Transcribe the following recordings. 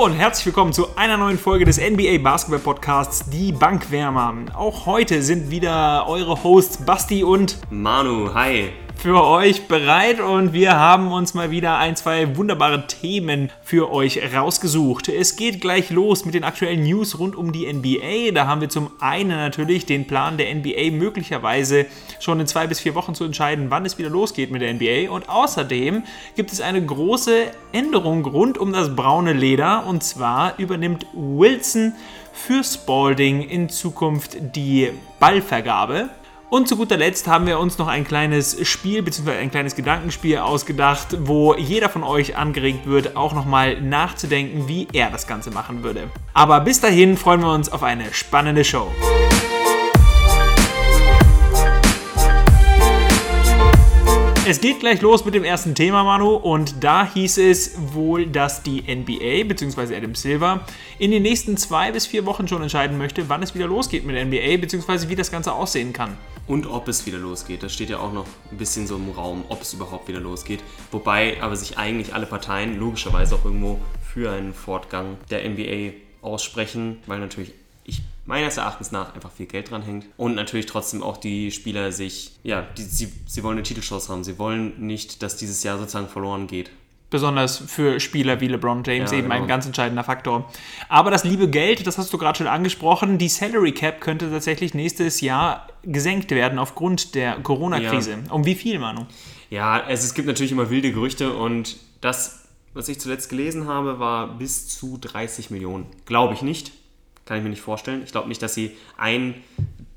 Und herzlich willkommen zu einer neuen Folge des NBA Basketball Podcasts, die Bankwärmer. Auch heute sind wieder eure Hosts Basti und Manu. Hi für euch bereit und wir haben uns mal wieder ein, zwei wunderbare Themen für euch rausgesucht. Es geht gleich los mit den aktuellen News rund um die NBA. Da haben wir zum einen natürlich den Plan der NBA möglicherweise schon in zwei bis vier Wochen zu entscheiden, wann es wieder losgeht mit der NBA. Und außerdem gibt es eine große Änderung rund um das braune Leder und zwar übernimmt Wilson für Spalding in Zukunft die Ballvergabe. Und zu guter Letzt haben wir uns noch ein kleines Spiel bzw. ein kleines Gedankenspiel ausgedacht, wo jeder von euch angeregt wird, auch nochmal nachzudenken, wie er das Ganze machen würde. Aber bis dahin freuen wir uns auf eine spannende Show. Es geht gleich los mit dem ersten Thema, Manu, und da hieß es wohl, dass die NBA bzw. Adam Silver in den nächsten zwei bis vier Wochen schon entscheiden möchte, wann es wieder losgeht mit der NBA bzw. wie das Ganze aussehen kann. Und ob es wieder losgeht. Das steht ja auch noch ein bisschen so im Raum, ob es überhaupt wieder losgeht. Wobei aber sich eigentlich alle Parteien logischerweise auch irgendwo für einen Fortgang der NBA aussprechen, weil natürlich ich meines Erachtens nach einfach viel Geld dran hängt. Und natürlich trotzdem auch die Spieler sich, ja, die, sie, sie wollen eine Titelchance haben. Sie wollen nicht, dass dieses Jahr sozusagen verloren geht besonders für Spieler wie LeBron James ja, eben genau. ein ganz entscheidender Faktor. Aber das liebe Geld, das hast du gerade schon angesprochen, die Salary Cap könnte tatsächlich nächstes Jahr gesenkt werden aufgrund der Corona-Krise. Ja. Um wie viel, Manu? Ja, also es gibt natürlich immer wilde Gerüchte und das, was ich zuletzt gelesen habe, war bis zu 30 Millionen. Glaube ich nicht. Kann ich mir nicht vorstellen. Ich glaube nicht, dass sie ein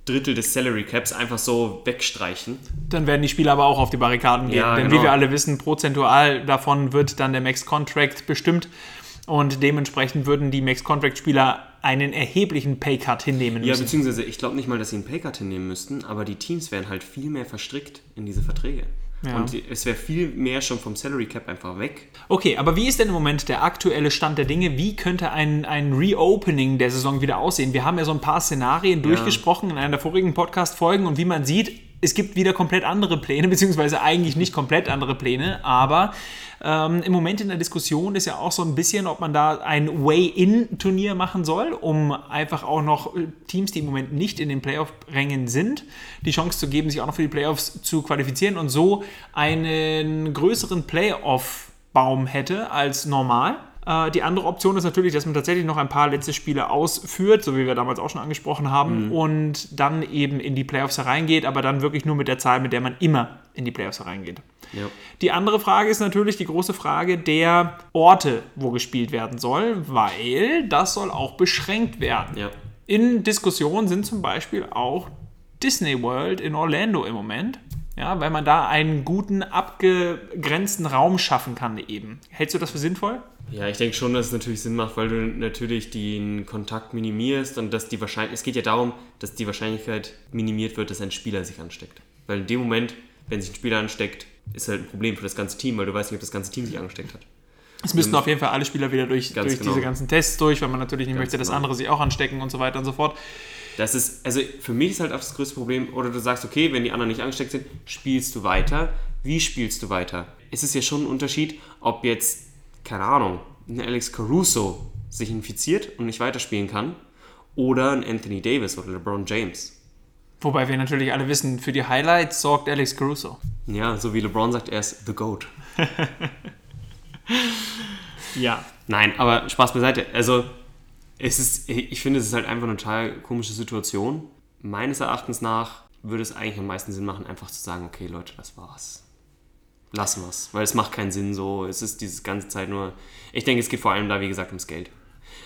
Drittel des Salary Caps einfach so wegstreichen. Dann werden die Spieler aber auch auf die Barrikaden gehen. Ja, denn genau. wie wir alle wissen, prozentual davon wird dann der Max Contract bestimmt. Und dementsprechend würden die Max Contract Spieler einen erheblichen Paycut hinnehmen müssen. Ja, beziehungsweise ich glaube nicht mal, dass sie einen Paycut hinnehmen müssten, aber die Teams wären halt viel mehr verstrickt in diese Verträge. Ja. Und es wäre viel mehr schon vom Salary Cap einfach weg. Okay, aber wie ist denn im Moment der aktuelle Stand der Dinge? Wie könnte ein, ein Reopening der Saison wieder aussehen? Wir haben ja so ein paar Szenarien ja. durchgesprochen in einer der vorigen Podcast-Folgen und wie man sieht, es gibt wieder komplett andere Pläne, beziehungsweise eigentlich nicht komplett andere Pläne, aber ähm, im Moment in der Diskussion ist ja auch so ein bisschen, ob man da ein Way-In-Turnier machen soll, um einfach auch noch Teams, die im Moment nicht in den Playoff-Rängen sind, die Chance zu geben, sich auch noch für die Playoffs zu qualifizieren und so einen größeren Playoff-Baum hätte als normal. Äh, die andere Option ist natürlich, dass man tatsächlich noch ein paar letzte Spiele ausführt, so wie wir damals auch schon angesprochen haben, mhm. und dann eben in die Playoffs hereingeht, aber dann wirklich nur mit der Zahl, mit der man immer in die Playoffs hereingeht. Ja. Die andere Frage ist natürlich die große Frage der Orte, wo gespielt werden soll, weil das soll auch beschränkt werden. Ja. In Diskussion sind zum Beispiel auch Disney World in Orlando im Moment. Ja, weil man da einen guten, abgegrenzten Raum schaffen kann eben. Hältst du das für sinnvoll? Ja, ich denke schon, dass es natürlich Sinn macht, weil du natürlich den Kontakt minimierst und dass die Wahrscheinlichkeit, es geht ja darum, dass die Wahrscheinlichkeit minimiert wird, dass ein Spieler sich ansteckt. Weil in dem Moment, wenn sich ein Spieler ansteckt, ist halt ein Problem für das ganze Team, weil du weißt nicht, ob das ganze Team sich angesteckt hat. Es müssten auf jeden Fall alle Spieler wieder durch, durch genau. diese ganzen Tests durch, weil man natürlich nicht ganz möchte, dass genau. andere sich auch anstecken und so weiter und so fort. Das ist, also für mich ist halt auch das größte Problem, oder du sagst, okay, wenn die anderen nicht angesteckt sind, spielst du weiter. Wie spielst du weiter? Es ist ja schon ein Unterschied, ob jetzt, keine Ahnung, ein Alex Caruso sich infiziert und nicht weiterspielen kann, oder ein Anthony Davis oder LeBron James. Wobei wir natürlich alle wissen, für die Highlights sorgt Alex Caruso. Ja, so wie LeBron sagt, er ist The GOAT. ja. Nein, aber Spaß beiseite. Also, es ist, ich finde, es ist halt einfach eine total komische Situation. Meines Erachtens nach würde es eigentlich am meisten Sinn machen, einfach zu sagen, okay, Leute, das war's. Lassen wir es. Weil es macht keinen Sinn so. Es ist diese ganze Zeit nur. Ich denke, es geht vor allem da, wie gesagt, ums Geld.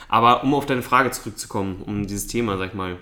Aber um auf deine Frage zurückzukommen, um dieses Thema, sag ich mal,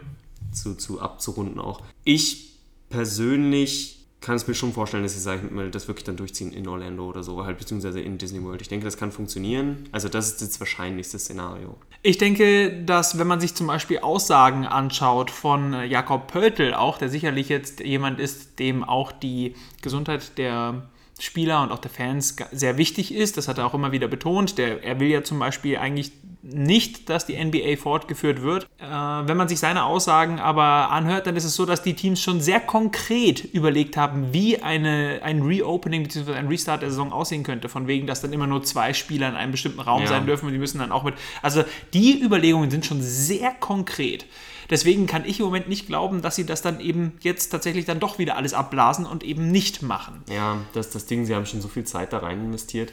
zu, zu abzurunden auch. Ich persönlich kann es mir schon vorstellen, dass sie sagen, das wirklich dann durchziehen in Orlando oder so, halt beziehungsweise in Disney World. Ich denke, das kann funktionieren. Also das ist das wahrscheinlichste Szenario. Ich denke, dass wenn man sich zum Beispiel Aussagen anschaut von äh, Jakob Pöltl auch, der sicherlich jetzt jemand ist, dem auch die Gesundheit der Spieler und auch der Fans sehr wichtig ist, das hat er auch immer wieder betont. Der, er will ja zum Beispiel eigentlich nicht, dass die NBA fortgeführt wird. Äh, wenn man sich seine Aussagen aber anhört, dann ist es so, dass die Teams schon sehr konkret überlegt haben, wie eine, ein Reopening bzw. ein Restart der Saison aussehen könnte. Von wegen, dass dann immer nur zwei Spieler in einem bestimmten Raum ja. sein dürfen und die müssen dann auch mit. Also die Überlegungen sind schon sehr konkret. Deswegen kann ich im Moment nicht glauben, dass sie das dann eben jetzt tatsächlich dann doch wieder alles abblasen und eben nicht machen. Ja, das ist das Ding, sie haben schon so viel Zeit da rein investiert.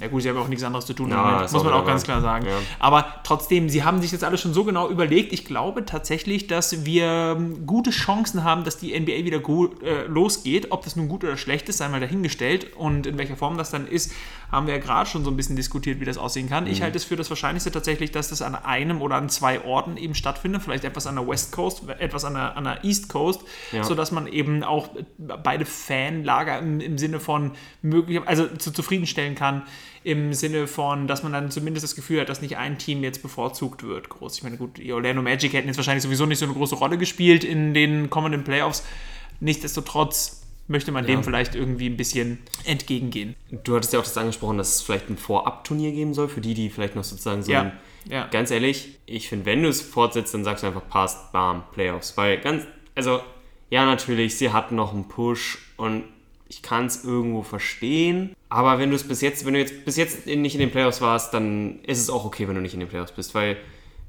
Ja gut, sie haben auch nichts anderes zu tun, ja, muss man auch ganz klar sagen. Ja. Aber trotzdem, sie haben sich jetzt alles schon so genau überlegt. Ich glaube tatsächlich, dass wir ähm, gute Chancen haben, dass die NBA wieder gut, äh, losgeht. Ob das nun gut oder schlecht ist, sei mal dahingestellt. Und in welcher Form das dann ist, haben wir ja gerade schon so ein bisschen diskutiert, wie das aussehen kann. Mhm. Ich halte es für das Wahrscheinlichste tatsächlich, dass das an einem oder an zwei Orten eben stattfindet. Vielleicht etwas an der West Coast, etwas an der, an der East Coast, ja. sodass man eben auch beide Fanlager im, im Sinne von möglich, also zu, zufriedenstellen kann im Sinne von, dass man dann zumindest das Gefühl hat, dass nicht ein Team jetzt bevorzugt wird. Groß. Ich meine, gut, die Orlando Magic hätten jetzt wahrscheinlich sowieso nicht so eine große Rolle gespielt in den kommenden Playoffs. Nichtsdestotrotz möchte man ja. dem vielleicht irgendwie ein bisschen entgegengehen. Du hattest ja auch das angesprochen, dass es vielleicht ein Vorab-Turnier geben soll, für die, die vielleicht noch sozusagen so ja. ein, ja. Ganz ehrlich, ich finde, wenn du es fortsetzt, dann sagst du einfach passt, bam, Playoffs. Weil ganz, also, ja, natürlich, sie hatten noch einen Push und ich kann es irgendwo verstehen. Aber wenn du es bis jetzt, wenn du jetzt bis jetzt nicht in den Playoffs warst, dann ist es auch okay, wenn du nicht in den Playoffs bist, weil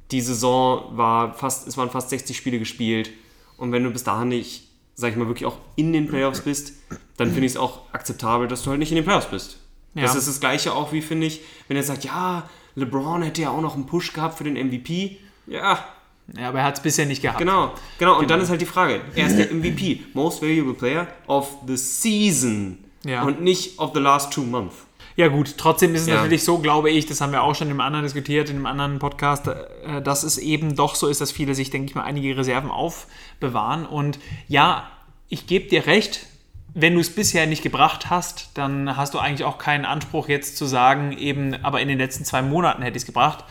die Saison war fast, es waren fast 60 Spiele gespielt und wenn du bis dahin nicht, sag ich mal, wirklich auch in den Playoffs bist, dann finde ich es auch akzeptabel, dass du halt nicht in den Playoffs bist. Ja. Das ist das Gleiche auch wie, finde ich, wenn er sagt, ja, LeBron hätte ja auch noch einen Push gehabt für den MVP. Ja, ja, aber er hat es bisher nicht gehabt. Genau, genau. Und genau. dann ist halt die Frage: Er ist der MVP, Most Valuable Player of the Season ja. und nicht of the last two months. Ja, gut, trotzdem ist es ja. natürlich so, glaube ich, das haben wir auch schon im anderen diskutiert, in einem anderen Podcast, äh, dass es eben doch so ist, dass viele sich, denke ich mal, einige Reserven aufbewahren. Und ja, ich gebe dir recht, wenn du es bisher nicht gebracht hast, dann hast du eigentlich auch keinen Anspruch jetzt zu sagen, eben, aber in den letzten zwei Monaten hätte ich es gebracht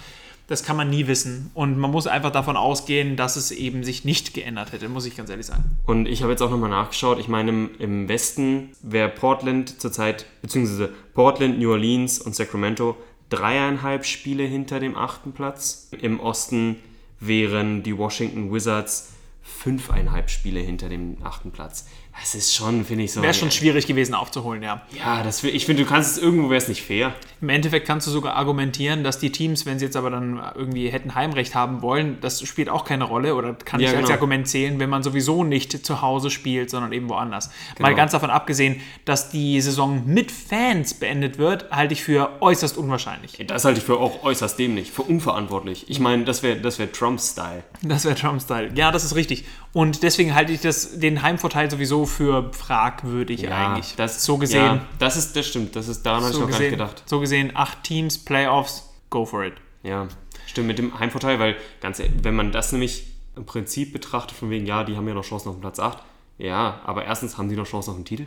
das kann man nie wissen. Und man muss einfach davon ausgehen, dass es eben sich nicht geändert hätte, muss ich ganz ehrlich sagen. Und ich habe jetzt auch nochmal nachgeschaut. Ich meine, im, Westen wäre Portland zurzeit, beziehungsweise Portland, New Orleans und Sacramento dreieinhalb Spiele hinter dem achten Platz. Im Osten wären die Washington Wizards fünfeinhalb Spiele hinter dem achten Platz. Das ist schon, finde ich so. Wäre schon schwierig gewesen aufzuholen, ja. Ja, das, ich finde, du kannst es irgendwo, wäre es nicht fair. Im Endeffekt kannst du sogar argumentieren, dass die Teams, wenn sie jetzt aber dann irgendwie hätten Heimrecht haben wollen, das spielt auch keine Rolle oder kann ja, nicht genau. als Argument zählen, wenn man sowieso nicht zu Hause spielt, sondern eben woanders. Genau. Mal ganz davon abgesehen, dass die Saison mit Fans beendet wird, halte ich für äußerst unwahrscheinlich. Das halte ich für auch äußerst dämlich, für unverantwortlich. Ich meine, das wäre das wär Trump-Style. Das wäre Trump-Style. Ja, das ist richtig. Und deswegen halte ich das, den Heimvorteil sowieso für fragwürdig ja, eigentlich. Das, so gesehen. Ja, das ist, das stimmt. Das ist, daran so habe ich noch gesehen, gar nicht gedacht. So gesehen, acht Teams, Playoffs, go for it. Ja, stimmt mit dem Heimvorteil, weil ganz ehrlich, wenn man das nämlich im Prinzip betrachtet, von wegen, ja, die haben ja noch Chancen auf den Platz 8. Ja, aber erstens haben die noch Chancen auf den Titel?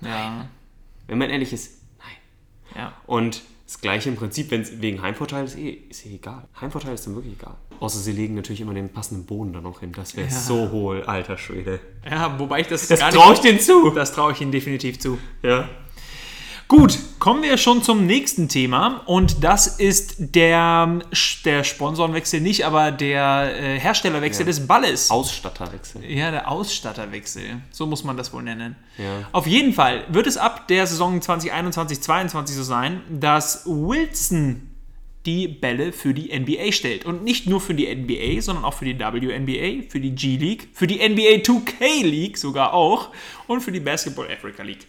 Ja. Wenn man ehrlich ist, nein. Ja. Und das gleiche im Prinzip, wenn es wegen Heimvorteil ist, eh, ist eh egal. Heimvorteil ist dann wirklich egal. Außer sie legen natürlich immer den passenden Boden dann noch hin. Das wäre ja. so hohl, alter Schwede. Ja, wobei ich das. Das traue ich denen zu. Das traue ich ihnen definitiv zu. Ja. Gut, kommen wir schon zum nächsten Thema und das ist der, der Sponsorenwechsel nicht, aber der äh, Herstellerwechsel ja. des Balles. Ausstatterwechsel. Ja, der Ausstatterwechsel. So muss man das wohl nennen. Ja. Auf jeden Fall wird es ab der Saison 2021-22 so sein, dass Wilson die Bälle für die NBA stellt. Und nicht nur für die NBA, sondern auch für die WNBA, für die G-League, für die NBA 2K League sogar auch und für die Basketball Africa League.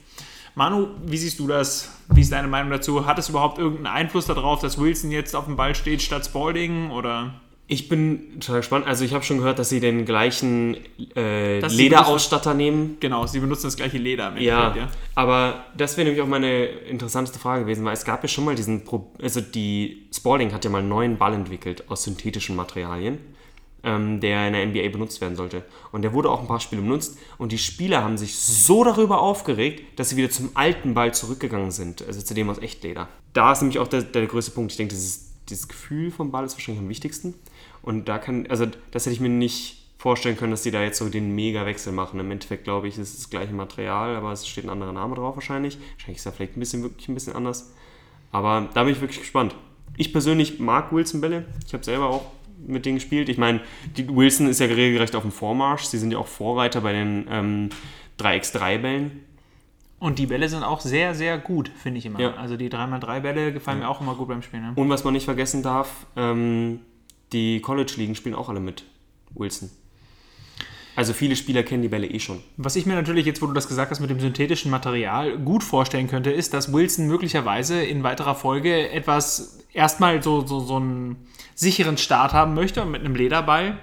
Manu, wie siehst du das? Wie ist deine Meinung dazu? Hat es überhaupt irgendeinen Einfluss darauf, dass Wilson jetzt auf dem Ball steht statt Spalding? Oder? Ich bin total gespannt. Also ich habe schon gehört, dass sie den gleichen äh, Lederausstatter nehmen. Genau, sie benutzen das gleiche Leder. Ja, ja, aber das wäre nämlich auch meine interessanteste Frage gewesen, weil es gab ja schon mal diesen, Pro also die Spalding hat ja mal einen neuen Ball entwickelt aus synthetischen Materialien ähm, der in der NBA benutzt werden sollte. Und der wurde auch ein paar Spiele benutzt und die Spieler haben sich so darüber aufgeregt, dass sie wieder zum alten Ball zurückgegangen sind, also zu dem aus Echtleder. Da ist nämlich auch der, der größte Punkt. Ich denke, dieses, dieses Gefühl vom Ball ist wahrscheinlich am wichtigsten. Und da kann, also das hätte ich mir nicht vorstellen können, dass die da jetzt so den Mega-Wechsel machen. Im Endeffekt glaube ich, es ist das gleiche Material, aber es steht ein anderer Name drauf wahrscheinlich. Wahrscheinlich ist er vielleicht ein bisschen wirklich ein bisschen anders. Aber da bin ich wirklich gespannt. Ich persönlich mag Wilson-Bälle. Ich habe selber auch mit denen gespielt. Ich meine, Wilson ist ja regelrecht auf dem Vormarsch. Sie sind ja auch Vorreiter bei den ähm, 3x3-Bällen. Und die Bälle sind auch sehr, sehr gut, finde ich immer. Ja. Also die 3x3-Bälle gefallen Ja. mir auch immer gut beim Spielen. Ne? Und was man nicht vergessen darf, ähm, die College-Ligen spielen auch alle mit Wilson. Also viele Spieler kennen die Bälle eh schon. Was ich mir natürlich jetzt, wo du das gesagt hast mit dem synthetischen Material, gut vorstellen könnte, ist, dass Wilson möglicherweise in weiterer Folge etwas erstmal so, so, so einen sicheren Start haben möchte mit einem Lederball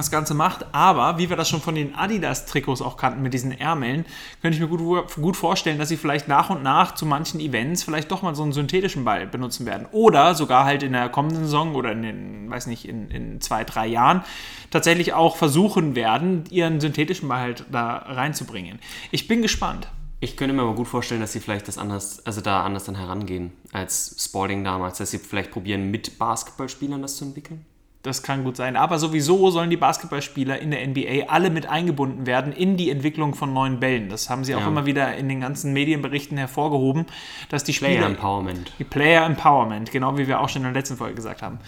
das Ganze macht. Aber wie wir das schon von den Adidas-Trikots auch kannten mit diesen Ärmeln, könnte ich mir gut, gut vorstellen, dass sie vielleicht nach und nach zu manchen Events vielleicht doch mal so einen synthetischen Ball benutzen werden. Oder sogar halt in der kommenden Saison oder in den, weiß nicht, in, in zwei, drei Jahren tatsächlich auch versuchen werden, ihren synthetischen Ball halt da reinzubringen. Ich bin gespannt. Ich könnte mir aber gut vorstellen, dass sie vielleicht das anders, also da anders dann herangehen als Spalding damals, dass sie vielleicht probieren, mit Basketballspielern das zu entwickeln. Das kann gut sein. Aber sowieso sollen die Basketballspieler in der NBA alle mit eingebunden werden in die Entwicklung von neuen Bällen. Das haben sie auch Ja. immer wieder in den ganzen Medienberichten hervorgehoben, dass die Player Spieler. Empowerment. Die Player Empowerment, genau wie wir auch schon in der letzten Folge gesagt haben.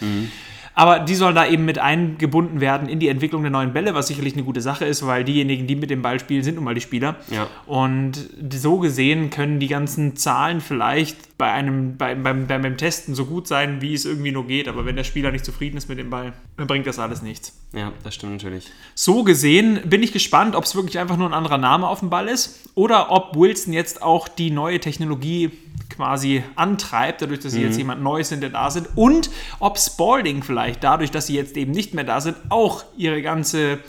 Aber die sollen da eben mit eingebunden werden in die Entwicklung der neuen Bälle, was sicherlich eine gute Sache ist, weil diejenigen, die mit dem Ball spielen, sind nun mal die Spieler. Ja. Und so gesehen können die ganzen Zahlen vielleicht bei einem, bei, beim, beim, beim Testen so gut sein, wie es irgendwie nur geht. Aber wenn der Spieler nicht zufrieden ist mit dem Ball, dann bringt das alles nichts. Ja, das stimmt natürlich. So gesehen bin ich gespannt, ob es wirklich einfach nur ein anderer Name auf dem Ball ist oder ob Wilson jetzt auch die neue Technologie quasi antreibt, dadurch, dass sie jetzt jemand Neues sind, der da sind und ob Spalding vielleicht dadurch, dass sie jetzt eben nicht mehr da sind, auch ihre ganze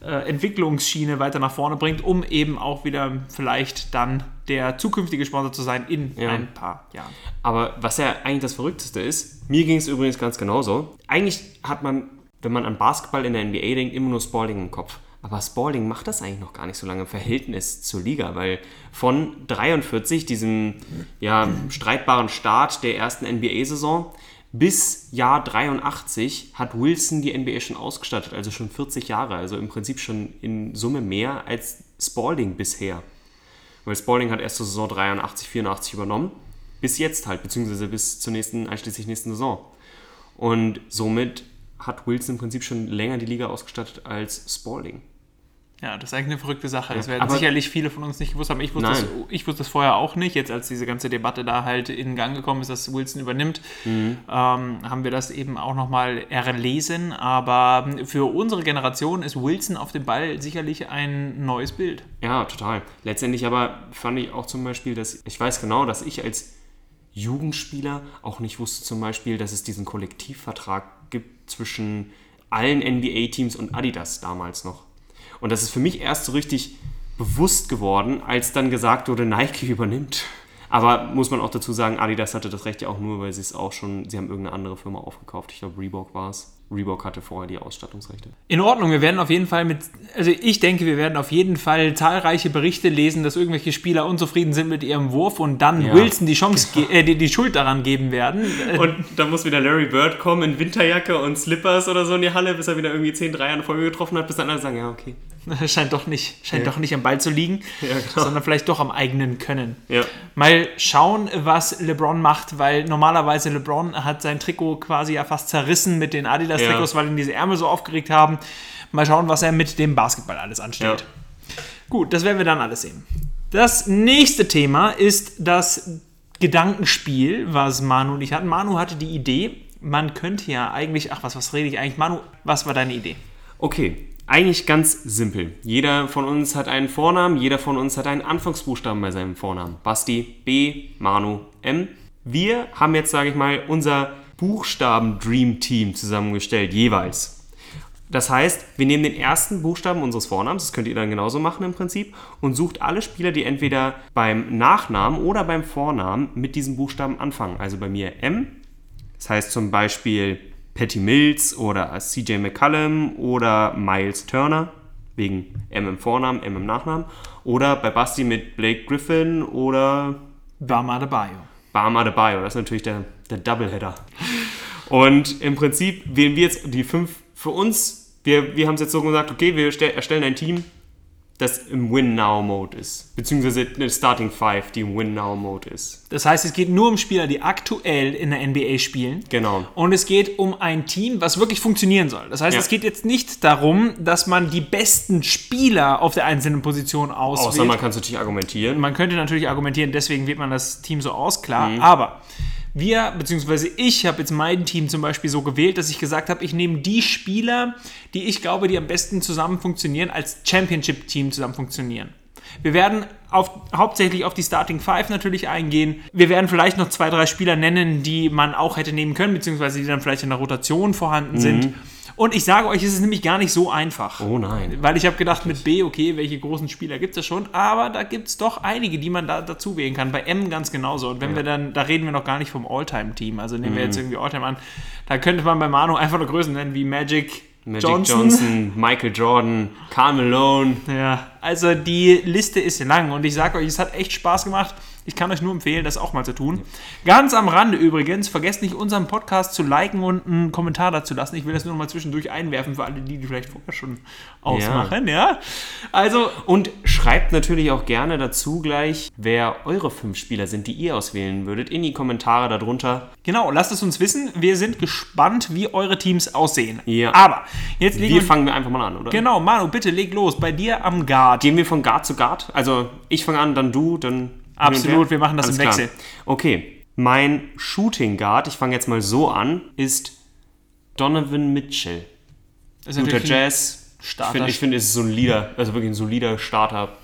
äh, Entwicklungsschiene weiter nach vorne bringt, um eben auch wieder vielleicht dann der zukünftige Sponsor zu sein in Ja. ein paar Jahren. Aber was ja eigentlich das Verrückteste ist, mir ging es übrigens ganz genauso. Eigentlich hat man, wenn man an Basketball in der NBA denkt, immer nur Spalding im Kopf. Aber Spalding macht das eigentlich noch gar nicht so lange im Verhältnis zur Liga, weil von 43, diesem ja, streitbaren Start der ersten NBA-Saison, bis Jahr 83 hat Wilson die NBA schon ausgestattet, also schon 40 Jahre, also im Prinzip schon in Summe mehr als Spalding bisher. Weil Spalding hat erst zur Saison 83, 84 übernommen. Bis jetzt halt, beziehungsweise bis zur nächsten, einschließlich nächsten Saison. Und somit hat Wilson im Prinzip schon länger die Liga ausgestattet als Spalding. Ja, das ist eigentlich eine verrückte Sache. Das werden aber- sicherlich viele von uns nicht gewusst haben. Ich wusste, das, ich wusste das vorher auch nicht. Jetzt, als diese ganze Debatte da halt in Gang gekommen ist, dass Wilson übernimmt, Mhm. ähm, haben wir das eben auch nochmal erlesen. Aber für unsere Generation ist Wilson auf dem Ball sicherlich ein neues Bild. Ja, total. Letztendlich aber fand ich auch zum Beispiel, dass ich weiß genau, dass ich als Jugendspieler auch nicht wusste zum Beispiel, dass es diesen Kollektivvertrag gibt zwischen allen NBA-Teams und Adidas damals noch. Und das ist für mich erst so richtig bewusst geworden, als dann gesagt wurde, Nike übernimmt. Aber muss man auch dazu sagen, Adidas hatte das Recht ja auch nur, weil sie es auch schon, sie haben irgendeine andere Firma aufgekauft. Ich glaube, Reebok war es. Reebok hatte vorher die Ausstattungsrechte. In Ordnung, wir werden auf jeden Fall mit, also ich denke, wir werden auf jeden Fall zahlreiche Berichte lesen, dass irgendwelche Spieler unzufrieden sind mit ihrem Wurf und dann Ja. Wilson die Chance, ge- äh, die, die Schuld daran geben werden. Äh, Und dann muss wieder Larry Bird kommen in Winterjacke und Slippers oder so in die Halle, bis er wieder irgendwie 10 Dreier in Folge getroffen hat, bis dann alle sagen, ja, okay. scheint doch nicht, scheint Ja. doch nicht am Ball zu liegen, Ja, genau. sondern vielleicht doch am eigenen Können. Ja. Mal schauen, was LeBron macht, weil normalerweise LeBron hat sein Trikot quasi ja fast zerrissen mit den Adidas-Trikots, weil ihn diese Ärmel so aufgeregt haben. Mal schauen, was er mit dem Basketball alles anstellt. Gut, das werden wir dann alles sehen. Das nächste Thema ist das Gedankenspiel, was Manu und ich hatten. Manu hatte die Idee, man könnte ja eigentlich, ach was, was rede ich eigentlich? Manu, was war deine Idee? Okay, eigentlich ganz simpel. Jeder von uns hat einen Vornamen, jeder von uns hat einen Anfangsbuchstaben bei seinem Vornamen. Basti B, Manu M. Wir haben jetzt, sage ich mal, unser Buchstaben-Dream-Team zusammengestellt, jeweils. Das heißt, wir nehmen den ersten Buchstaben unseres Vornamens, das könnt ihr dann genauso machen im Prinzip, und sucht alle Spieler, die entweder beim Nachnamen oder beim Vornamen mit diesem Buchstaben anfangen. Also bei mir M, das heißt zum Beispiel Patty Mills oder CJ McCallum oder Miles Turner, wegen M im Vornamen, M im Nachnamen. Oder bei Basti mit Blake Griffin oder Bama de Bayo. Bam Adebayo. Das ist natürlich der, der Doubleheader. Und im Prinzip wählen wir jetzt die fünf für uns. Wir, wir haben es jetzt so gesagt, okay, wir stell, erstellen ein Team, das im Win-Now-Mode ist. Beziehungsweise eine Starting Five, die im Win-Now-Mode ist. Das heißt, es geht nur um Spieler, die aktuell in der NBA spielen. Genau. Und es geht um ein Team, was wirklich funktionieren soll. Das heißt, Ja. es geht jetzt nicht darum, dass man die besten Spieler auf der einzelnen Position Außer auswählt. man kann es natürlich argumentieren. Man könnte natürlich argumentieren, deswegen wählt man das Team so aus, klar. Aber wir, beziehungsweise ich, habe jetzt mein Team zum Beispiel so gewählt, dass ich gesagt habe, ich nehme die Spieler, die ich glaube, die am besten zusammen funktionieren, als Championship-Team zusammen funktionieren. Wir werden auf, hauptsächlich auf die Starting Five natürlich eingehen. Wir werden vielleicht noch zwei, drei Spieler nennen, die man auch hätte nehmen können, beziehungsweise die dann vielleicht in der Rotation vorhanden sind. Und ich sage euch, es ist nämlich gar nicht so einfach. Oh nein. Weil ich habe gedacht, mit B, okay, welche großen Spieler gibt es schon, aber da gibt es doch einige, die man da dazu wählen kann. Bei M ganz genauso. Und wenn wir dann, da reden wir noch gar nicht vom All-Time-Team, also nehmen Mhm. wir jetzt irgendwie All-Time an, da könnte man bei Manu einfach nur Größen nennen wie Magic, Magic Johnson. Johnson. Michael Jordan, Karl Malone. Ja, also die Liste ist lang und ich sage euch, es hat echt Spaß gemacht. Ich kann euch nur empfehlen, das auch mal zu tun. Ganz am Rande übrigens, vergesst nicht, unseren Podcast zu liken und einen Kommentar dazu lassen. Ich will das nur noch mal zwischendurch einwerfen für alle, die die vielleicht vorher schon ausmachen. Ja. Also, Und schreibt natürlich auch gerne dazu gleich, wer eure fünf Spieler sind, die ihr auswählen würdet, in die Kommentare darunter. genau, lasst es uns wissen. Wir sind gespannt, wie eure Teams aussehen. Ja. Aber jetzt legen Wir wir. fangen wir einfach mal an, oder? Genau, Manu, bitte leg los. Bei dir am Guard. Gehen wir von Guard zu Guard? Also ich fange an, dann du, dann. Absolut, wir machen das Alles im klar. Wechsel. Okay, mein Shooting Guard, ich fange jetzt mal so an, ist Donovan Mitchell. Ist Guter Jazz. Ich Starter. finde, ich find, es ist so ein Leader, also wirklich ein solider Starter,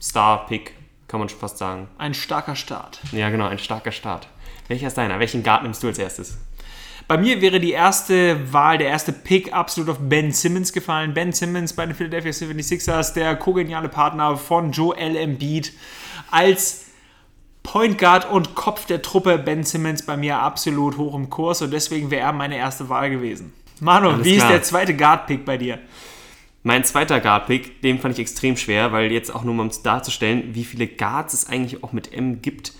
Star-Pick, kann man schon fast sagen. Ein starker Start. Ja, genau, ein starker Start. Welcher ist deiner? Welchen Guard nimmst du als erstes? Bei mir wäre die erste Wahl, der erste Pick absolut auf Ben Simmons gefallen. Ben Simmons bei den Philadelphia 76ers, der kogeniale Partner von Joel Embiid. Als Point Guard und Kopf der Truppe Ben Simmons bei mir absolut hoch im Kurs und deswegen wäre er meine erste Wahl gewesen. Manu, Alles wie ist klar. der zweite Guard-Pick bei dir? Mein zweiter Guard-Pick, den fand ich extrem schwer, weil jetzt auch nur mal um es darzustellen, wie viele Guards es eigentlich auch mit M gibt.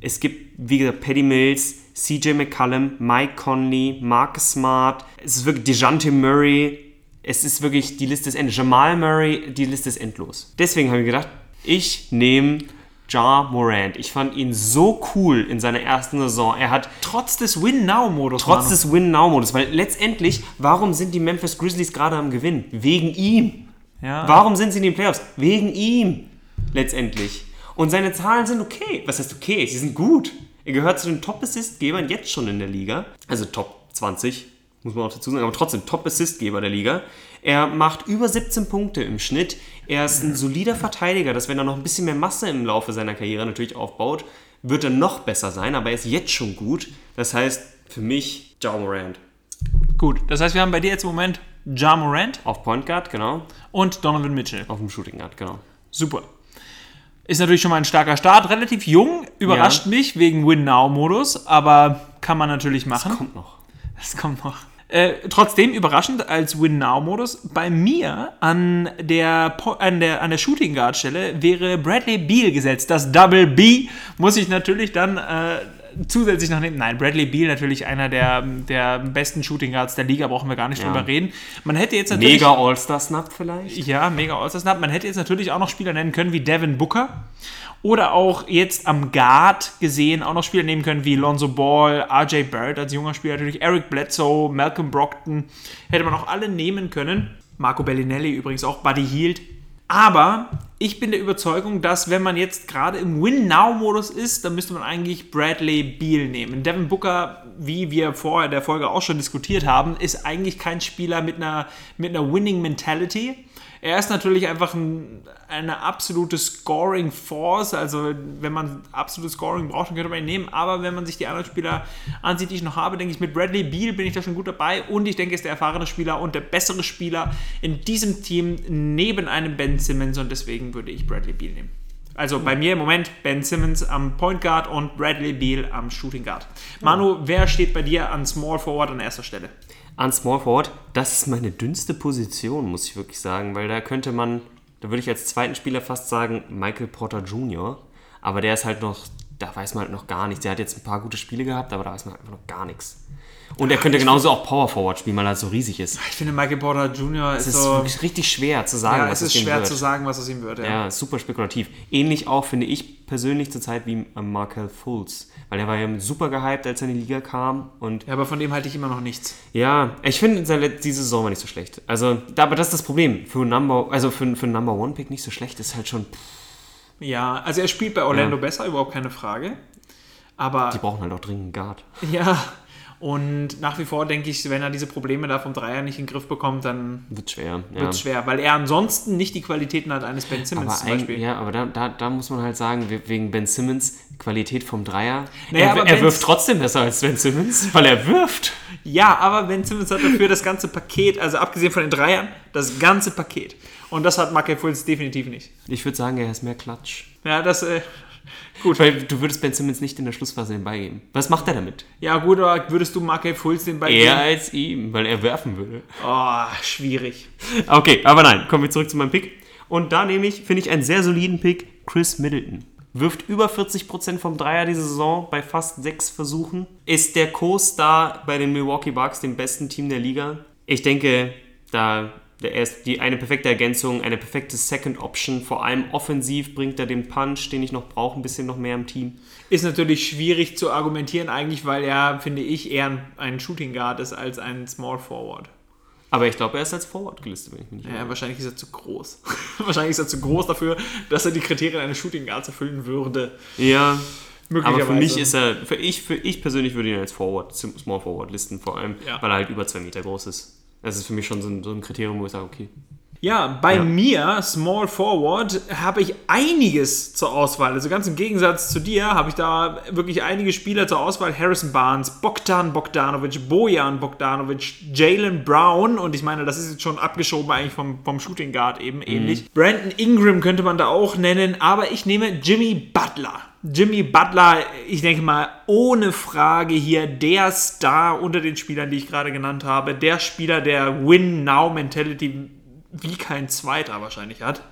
Es gibt, wie gesagt, Paddy Mills, CJ McCallum, Mike Conley, Marcus Smart, es ist wirklich DeJounte Murray, es ist wirklich, die Liste ist endlos. Jamal Murray, die Liste ist endlos. Deswegen habe ich gedacht, ich nehme Ja Morant. Ich fand ihn so cool in seiner ersten Saison. Er hat Trotz des Win-Now-Modus. Trotz Manu. des Win-Now-Modus, weil letztendlich, warum sind die Memphis Grizzlies gerade am Gewinn? Wegen ihm. Ja. Warum sind sie in den Playoffs? Wegen ihm. Letztendlich. Und seine Zahlen sind okay. Was heißt okay? Sie sind gut. Er gehört zu den Top-Assist-Gebern jetzt schon in der Liga. Also Top 20, muss man auch dazu sagen, aber trotzdem Top-Assist-Geber der Liga. Er macht über 17 Punkte im Schnitt. Er ist ein solider Verteidiger, dass wenn er noch ein bisschen mehr Masse im Laufe seiner Karriere natürlich aufbaut, wird er noch besser sein, aber er ist jetzt schon gut. Das heißt, für mich, Ja Morant. Gut, das heißt, wir haben bei dir jetzt im Moment Ja Morant Auf Point Guard, genau. und Donovan Mitchell. Auf dem Shooting Guard, genau. Super. Ist natürlich schon mal ein starker Start. Relativ jung, überrascht Ja. mich wegen Win-Now-Modus, aber kann man natürlich machen. Kommt noch. Das kommt noch. Äh, trotzdem überraschend als Win-Now-Modus. Bei mir an der, Po- an der, an der Shooting Guard-Stelle wäre Bradley Beal gesetzt. Das Double B muss ich natürlich dann äh, zusätzlich noch nehmen. Nein, Bradley Beal natürlich einer der, der besten Shooting Guards der Liga, brauchen wir gar nicht Ja. drüber reden. Man hätte jetzt natürlich. Mega All-Star-Snap vielleicht? Ja, mega All-Star-Snap. Man hätte jetzt natürlich auch noch Spieler nennen können wie Devin Booker. Oder auch jetzt am Guard gesehen auch noch Spieler nehmen können wie Lonzo Ball, RJ Barrett als junger Spieler, natürlich Eric Bledsoe, Malcolm Brockton. Hätte man auch alle nehmen können. Marco Bellinelli übrigens auch, Buddy Hield. Aber ich bin der Überzeugung, dass wenn man jetzt gerade im Win-Now-Modus ist, dann müsste man eigentlich Bradley Beal nehmen. Devin Booker, wie wir vorher in der Folge auch schon diskutiert haben, ist eigentlich kein Spieler mit einer, mit einer Winning-Mentality. Er ist natürlich einfach ein, eine absolute Scoring Force. Also, wenn man absolutes Scoring braucht, dann könnte man ihn nehmen. Aber wenn man sich die anderen Spieler ansieht, die ich noch habe, denke ich, mit Bradley Beal bin ich da schon gut dabei. Und ich denke, ist der erfahrene Spieler und der bessere Spieler in diesem Team neben einem Ben Simmons. Und deswegen würde ich Bradley Beal nehmen. Also bei mir im Moment Ben Simmons am Point Guard und Bradley Beal am Shooting Guard. Manu, wer steht bei dir an Small Forward an erster Stelle? An Small Forward, das ist meine dünnste Position, muss ich wirklich sagen, weil da könnte man, da würde ich als zweiten Spieler fast sagen, Michael Porter Jr., aber der ist halt noch, da weiß man halt noch gar nichts. Der hat jetzt ein paar gute Spiele gehabt, aber da weiß man einfach noch gar nichts. Und er könnte genauso auch Power Forward spielen, weil er so riesig ist. Ich finde, Michael Porter Jr. Es ist ist so. wirklich richtig schwer zu sagen, Ja, was es ist schwer wird. zu sagen, was aus ihm wird. Ja. Ja, super spekulativ. Ähnlich auch finde ich persönlich zurzeit wie äh, Markel Fultz. Weil er war ja super gehypt, als er in die Liga kam. Und ja, aber von dem halte ich immer noch nichts. ja, ich finde seine diese Saison war nicht so schlecht. Also, aber das ist das Problem. Für Number, also für, für einen Number One Pick nicht so schlecht ist halt schon. Pff, Ja, also er spielt bei Orlando Ja. besser, überhaupt keine Frage. Aber die brauchen halt auch dringend einen Guard. ja, und nach wie vor denke ich, wenn er diese Probleme da vom Dreier nicht in den Griff bekommt, dann Wird schwer. Ja. wird schwer, weil er ansonsten nicht die Qualitäten hat eines Ben Simmons Aber, zum Beispiel. ja, aber da, da, da muss man halt sagen, we- wegen Ben Simmons, Qualität vom Dreier. Naja, er er wirft trotzdem besser als Ben Simmons, weil er wirft. Ja, aber Ben Simmons hat dafür das ganze Paket, also abgesehen von den Dreiern, das ganze Paket. Und das hat Markel Fultz definitiv nicht. Ich würde sagen, er ist mehr Klatsch. Ja, das, äh, Gut. Weil du würdest Ben Simmons nicht in der Schlussphase den Ball geben. Was macht er damit? ja gut, aber würdest du Markel Fultz den Ball Eher geben? als ihm, weil er werfen würde. Oh, schwierig. Okay, aber nein, kommen wir zurück zu meinem Pick. Und da nehme ich, finde ich, einen sehr soliden Pick, Chris Middleton. Wirft über 40% vom Dreier diese Saison bei fast sechs Versuchen. Ist der Co-Star bei den Milwaukee Bucks, dem besten Team der Liga. Ich denke, da er ist die, eine perfekte Ergänzung, eine perfekte Second Option. Vor allem offensiv bringt er den Punch, den ich noch brauche, ein bisschen noch mehr im Team. Ist natürlich schwierig zu argumentieren eigentlich, weil er, finde ich, eher ein, ein Shooting Guard ist als ein Small Forward. Aber ich glaube, er ist als Forward gelistet, wenn ich mich nicht Ja, wahrscheinlich ist er zu groß. wahrscheinlich ist er zu groß dafür, dass er die Kriterien eines Shooting Guards erfüllen würde. Ja, Möglicherweise. Aber für mich ist er, für ich, für ich persönlich würde ihn als Forward, Small Forward listen, vor allem, Ja. weil er halt über zwei Meter groß ist. Das ist für mich schon so ein, so ein Kriterium, wo ich sage, okay. Ja, bei Ja. mir, Small Forward, habe ich einiges zur Auswahl. Also ganz im Gegensatz zu dir habe ich da wirklich einige Spieler zur Auswahl. Harrison Barnes, Bogdan Bogdanovic, Bojan Bogdanovic, Jalen Brown und ich meine, das ist jetzt schon abgeschoben eigentlich vom, vom Shooting Guard eben ähnlich. Brandon Ingram könnte man da auch nennen, aber ich nehme Jimmy Butler. Jimmy Butler, ich denke mal, ohne Frage hier der Star unter den Spielern, die ich gerade genannt habe. Der Spieler, der Win-Now-Mentality wie kein zweiter wahrscheinlich hat.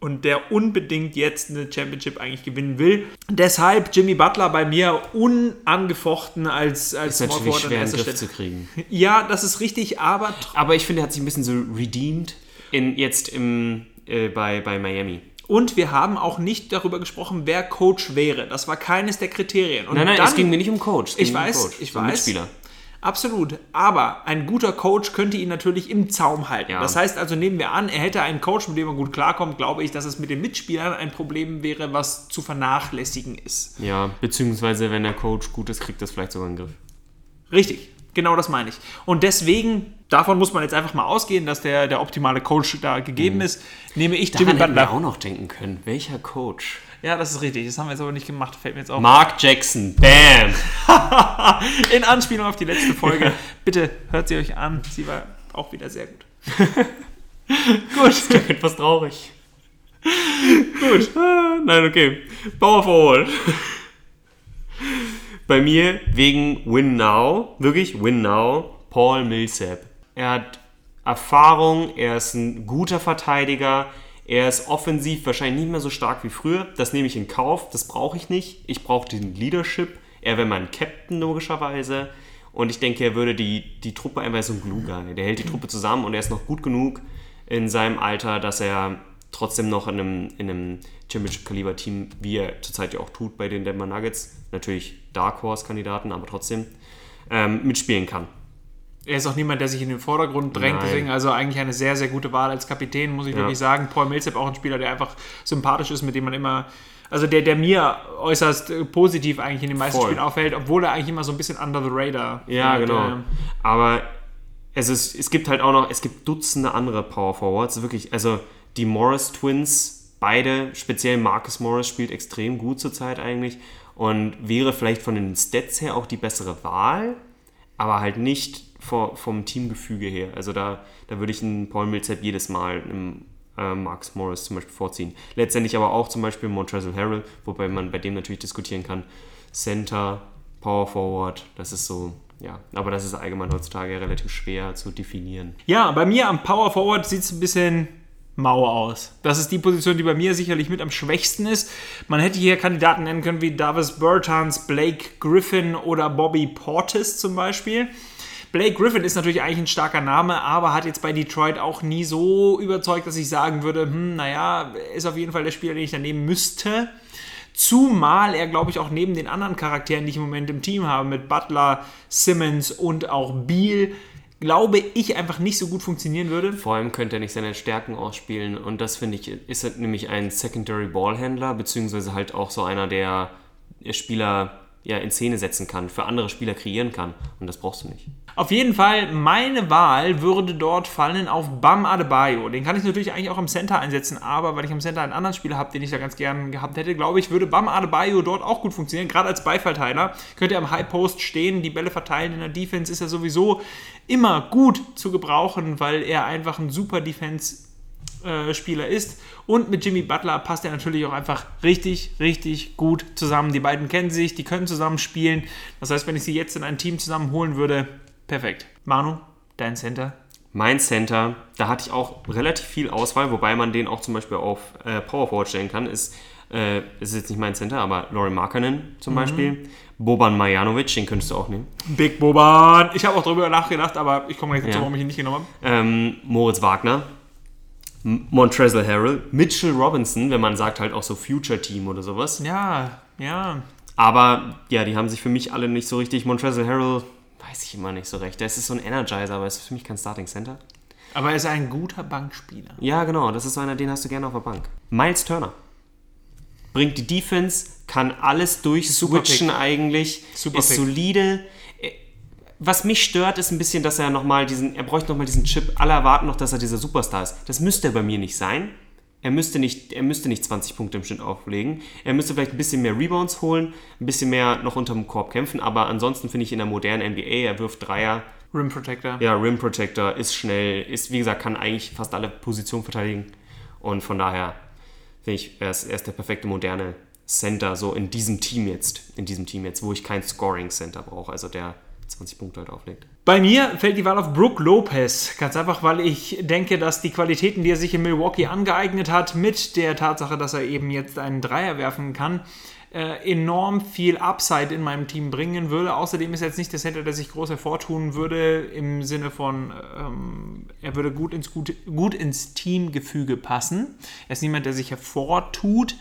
Und der unbedingt jetzt eine Championship eigentlich gewinnen will. Deshalb Jimmy Butler bei mir unangefochten als, als Ist natürlich an schwer erster Griff zu kriegen. Ja, das ist richtig, aber Aber ich finde, er hat sich ein bisschen so redeemed in, jetzt im, äh, bei, bei Miami. Und wir haben auch nicht darüber gesprochen, wer Coach wäre. Das war keines der Kriterien. Und Nein, nein, dann, es ging mir nicht um Coach. Ich um weiß, Coach, ich weiß. Mitspieler. Absolut. Aber ein guter Coach könnte ihn natürlich im Zaum halten. Ja. Das heißt also, nehmen wir an, er hätte einen Coach, mit dem er gut klarkommt, glaube ich, dass es mit den Mitspielern ein Problem wäre, was zu vernachlässigen ist. Ja, beziehungsweise wenn der Coach gut ist, kriegt das vielleicht sogar in den Griff. Richtig. Genau das meine ich. Und deswegen, davon muss man jetzt einfach mal ausgehen, dass der, der optimale Coach da gegeben ist, nehme ich Jimmy Mhm. Daran hätten wir Butler. auch noch denken können. Welcher Coach? Ja, das ist richtig. Das haben wir jetzt aber nicht gemacht. Fällt mir jetzt auf. Mark Jackson. Bam! In Anspielung auf die letzte Folge. Bitte hört sie euch an. Sie war auch wieder sehr gut. Gut. Etwas traurig. Gut. Ah, Nein, okay. Power Forward. Bei mir wegen Win Now, wirklich Win Now, Paul Millsap. Er hat Erfahrung, er ist ein guter Verteidiger, er ist offensiv wahrscheinlich nicht mehr so stark wie früher. Das nehme ich in Kauf, das brauche ich nicht. Ich brauche den Leadership. Er wäre mein Captain logischerweise. Und ich denke, er würde die, die Truppe einfach so ein Glue-Guy. Der hält die Truppe zusammen und er ist noch gut genug in seinem Alter, dass er trotzdem noch in einem, in einem Championship-Kaliber-Team, wie er zurzeit ja auch tut bei den Denver Nuggets, natürlich Dark Horse-Kandidaten, aber trotzdem, ähm, mitspielen kann. Er ist auch niemand, der sich in den Vordergrund drängt, Nein. deswegen also eigentlich eine sehr, sehr gute Wahl als Kapitän, muss ich Ja. wirklich sagen. Paul Millsap auch ein Spieler, der einfach sympathisch ist, mit dem man immer, also der, der mir äußerst äh, positiv eigentlich in den meisten Voll. Spielen auffällt, obwohl er eigentlich immer so ein bisschen under the radar Ja, fällt, genau. ähm. Aber es, ist, es gibt halt auch noch, es gibt Dutzende andere Power Forwards, wirklich, also die Morris Twins, beide, speziell Marcus Morris spielt extrem gut zurzeit eigentlich und wäre vielleicht von den Stats her auch die bessere Wahl, aber halt nicht vor, vom Teamgefüge her. Also da, da würde ich einen Paul Millsap jedes Mal einem äh, Marcus Morris zum Beispiel vorziehen. Letztendlich aber auch zum Beispiel Montrezl Harrell, wobei man bei dem natürlich diskutieren kann, Center, Power Forward, das ist so, ja, aber das ist allgemein heutzutage relativ schwer zu definieren. Ja, bei mir am Power Forward sieht es ein bisschen Mauer aus. Das ist die Position, die bei mir sicherlich mit am schwächsten ist. Man hätte hier Kandidaten nennen können wie Davis Bertans, Blake Griffin oder Bobby Portis zum Beispiel. Blake Griffin ist natürlich eigentlich ein starker Name, aber hat jetzt bei Detroit auch nie so überzeugt, dass ich sagen würde, hm, naja, ist auf jeden Fall der Spieler, den ich da nehmen müsste. Zumal er, glaube ich, auch neben den anderen Charakteren, die ich im Moment im Team habe, mit Butler, Simmons und auch Beal, glaube ich, einfach nicht so gut funktionieren würde. Vor allem könnte er nicht seine Stärken ausspielen und das finde ich, ist nämlich ein Secondary Ballhändler, beziehungsweise halt auch so einer, der Spieler ja, in Szene setzen kann, für andere Spieler kreieren kann und das brauchst du nicht. Auf jeden Fall, meine Wahl würde dort fallen auf Bam Adebayo. Den kann ich natürlich eigentlich auch im Center einsetzen, aber weil ich im Center einen anderen Spieler habe, den ich da ganz gern gehabt hätte, glaube ich, würde Bam Adebayo dort auch gut funktionieren, gerade als Beifallteiler. Könnte er am High Post stehen, die Bälle verteilen in der Defense, ist er sowieso immer gut zu gebrauchen, weil er einfach ein super Defense Spieler ist. Und mit Jimmy Butler passt er natürlich auch einfach richtig, richtig gut zusammen. Die beiden kennen sich, die können zusammen spielen. Das heißt, wenn ich sie jetzt in ein Team zusammenholen würde, perfekt. Manu, dein Center? Mein Center, da hatte ich auch relativ viel Auswahl, wobei man den auch zum Beispiel auf äh, Power Forward stellen kann, ist, äh, ist jetzt nicht mein Center, aber Laurie Markkanen zum mhm. Beispiel. Boban Marjanovic, den könntest du auch nehmen. Big Boban. Ich habe auch darüber nachgedacht, aber ich komme gleich dazu, ja. warum ich ihn nicht genommen habe. Ähm, Moritz Wagner, Montrezl Harrell, Mitchell Robinson, wenn man sagt halt auch so Future Team oder sowas. Ja, ja. Aber ja, die haben sich für mich alle nicht so richtig. Montrezl Harrell weiß ich immer nicht so recht. Der ist so ein Energizer, aber ist für mich kein Starting Center. Aber er ist ein guter Bankspieler. Ja, genau. Das ist so einer, den hast du gerne auf der Bank. Miles Turner. Bringt die Defense, kann alles durchswitchen eigentlich. Super ist Pick. solide was mich stört, ist ein bisschen, dass er nochmal diesen, er bräuchte nochmal diesen Chip. Alle erwarten noch, dass er dieser Superstar ist. Das müsste er bei mir nicht sein. Er müsste nicht, er müsste nicht 20 Punkte im Schnitt auflegen. Er müsste vielleicht ein bisschen mehr Rebounds holen, ein bisschen mehr noch unterm Korb kämpfen. Aber ansonsten finde ich in der modernen NBA, er wirft Dreier. Rim Protector. Ja, Rim Protector, ist schnell, ist, wie gesagt, kann eigentlich fast alle Positionen verteidigen. Und von daher finde ich, er ist, er ist der perfekte moderne Center, so in diesem Team jetzt, in diesem Team jetzt, wo ich kein Scoring Center brauche. Also der 20 Punkte halt auflegt. Bei mir fällt die Wahl auf Brook Lopez. Ganz einfach, weil ich denke, dass die Qualitäten, die er sich in Milwaukee angeeignet hat, mit der Tatsache, dass er eben jetzt einen Dreier werfen kann, äh, enorm viel Upside in meinem Team bringen würde. Außerdem ist er jetzt nicht der Center, der sich groß hervortun würde, im Sinne von, ähm, er würde gut ins, gut, gut ins Teamgefüge passen. Er ist niemand, der sich hervortut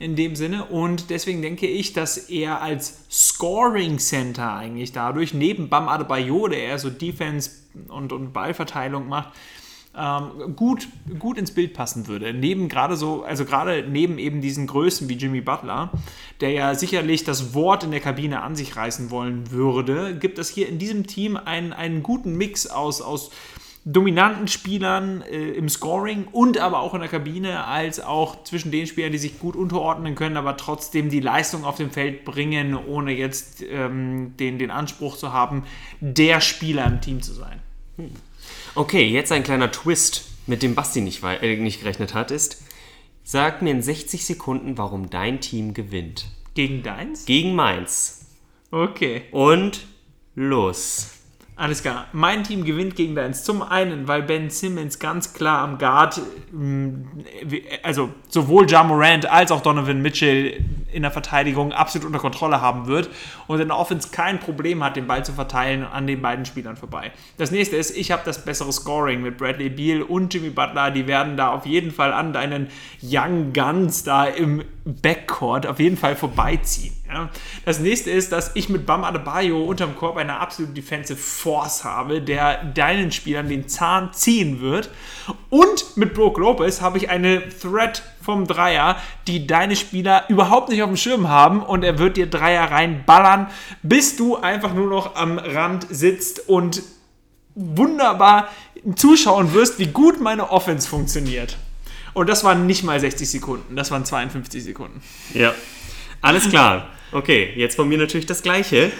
in dem Sinne. Und deswegen denke ich, dass er als Scoring Center eigentlich dadurch, neben Bam Adebayo, der eher so Defense und, und Ballverteilung macht, ähm, gut, gut ins Bild passen würde. Neben gerade so, also gerade neben eben diesen Größen wie Jimmy Butler, der ja sicherlich das Wort in der Kabine an sich reißen wollen würde, gibt es hier in diesem Team einen, einen guten Mix aus, aus dominanten Spielern äh, im Scoring und aber auch in der Kabine, als auch zwischen den Spielern, die sich gut unterordnen können, aber trotzdem die Leistung auf dem Feld bringen, ohne jetzt ähm, den, den Anspruch zu haben, der Spieler im Team zu sein. Hm. Okay, jetzt ein kleiner Twist, mit dem Basti nicht, äh, nicht gerechnet hat, ist, sag mir in 60 Sekunden, warum dein Team gewinnt. Gegen deins? Gegen meins. Okay. Und los. Alles klar. Mein Team gewinnt gegen deins. Zum einen, weil Ben Simmons ganz klar am Guard, mm, also sowohl Ja Morant als auch Donovan Mitchell in der Verteidigung absolut unter Kontrolle haben wird und in der Offense kein Problem hat, den Ball zu verteilen an den beiden Spielern vorbei. Das nächste ist, ich habe das bessere Scoring mit Bradley Beal und Jimmy Butler. Die werden da auf jeden Fall an deinen Young Guns da im Backcourt auf jeden Fall vorbeiziehen. Ja. Das nächste ist, dass ich mit Bam Adebayo unterm Korb eine absolute Defensive Force habe, der deinen Spielern den Zahn ziehen wird. Und mit Brook Lopez habe ich eine Threat vom Dreier, die deine Spieler überhaupt nicht auf dem Schirm haben und er wird dir Dreier reinballern, bis du einfach nur noch am Rand sitzt und wunderbar zuschauen wirst, wie gut meine Offense funktioniert. Und das waren nicht mal 60 Sekunden, das waren 52 Sekunden. Ja, alles klar. Okay, jetzt von mir natürlich das Gleiche.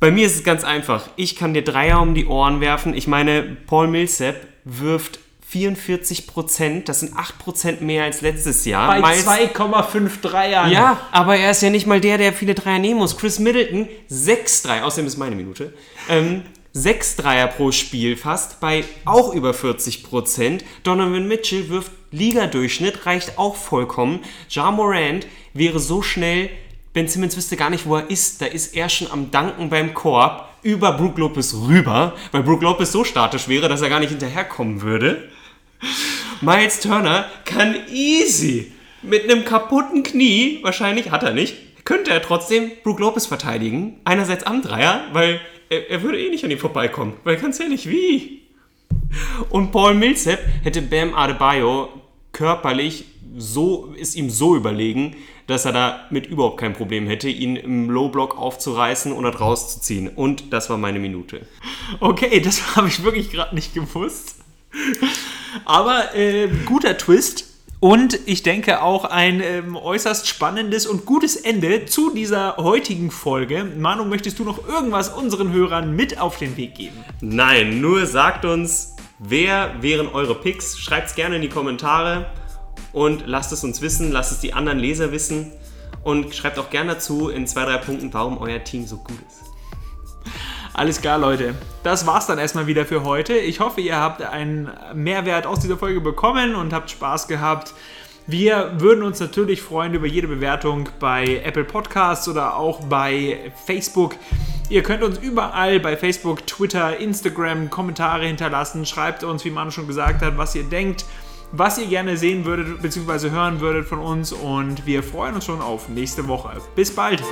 Bei mir ist es ganz einfach. Ich kann dir Dreier um die Ohren werfen. Ich meine, Paul Millsap wirft 44 Prozent, das sind 8 Prozent mehr als letztes Jahr. Bei 2,5 Dreiern. Ja, aber er ist ja nicht mal der, der viele Dreier nehmen muss. Chris Middleton, 6 Dreier, außerdem ist meine Minute. Ähm, 6 Dreier pro Spiel fast, bei auch über 40%. Donovan Mitchell wirft Ligadurchschnitt, reicht auch vollkommen. Ja Morant wäre so schnell, Ben Simmons wüsste gar nicht, wo er ist. Da ist er schon am Danken beim Korb über Brook Lopez rüber, weil Brook Lopez so statisch wäre, dass er gar nicht hinterherkommen würde. Miles Turner kann easy mit einem kaputten Knie, wahrscheinlich hat er nicht, könnte er trotzdem Brook Lopez verteidigen. Einerseits am Dreier, weil er, er würde eh nicht an ihm vorbeikommen. Weil ganz ehrlich, wie? Und Paul Millsap hätte Bam Adebayo körperlich so, ist ihm so überlegen, dass er da mit überhaupt kein Problem hätte, ihn im Low-Block aufzureißen oder rauszuziehen. Und das war meine Minute. Okay, das habe ich wirklich gerade nicht gewusst. Aber äh, guter Twist. Und ich denke auch ein ähm, äußerst spannendes und gutes Ende zu dieser heutigen Folge. Manu, möchtest du noch irgendwas unseren Hörern mit auf den Weg geben? Nein, nur sagt uns, wer wären eure Picks? Schreibt es gerne in die Kommentare und lasst es uns wissen, lasst es die anderen Leser wissen und schreibt auch gerne dazu in zwei, drei Punkten, warum euer Team so gut ist. Alles klar, Leute. Das war's dann erstmal wieder für heute. Ich hoffe, ihr habt einen Mehrwert aus dieser Folge bekommen und habt Spaß gehabt. Wir würden uns natürlich freuen über jede Bewertung bei Apple Podcasts oder auch bei Facebook. Ihr könnt uns überall bei Facebook, Twitter, Instagram Kommentare hinterlassen. Schreibt uns, wie man schon gesagt hat, was ihr denkt, was ihr gerne sehen würdet bzw. hören würdet von uns. Und wir freuen uns schon auf nächste Woche. Bis bald!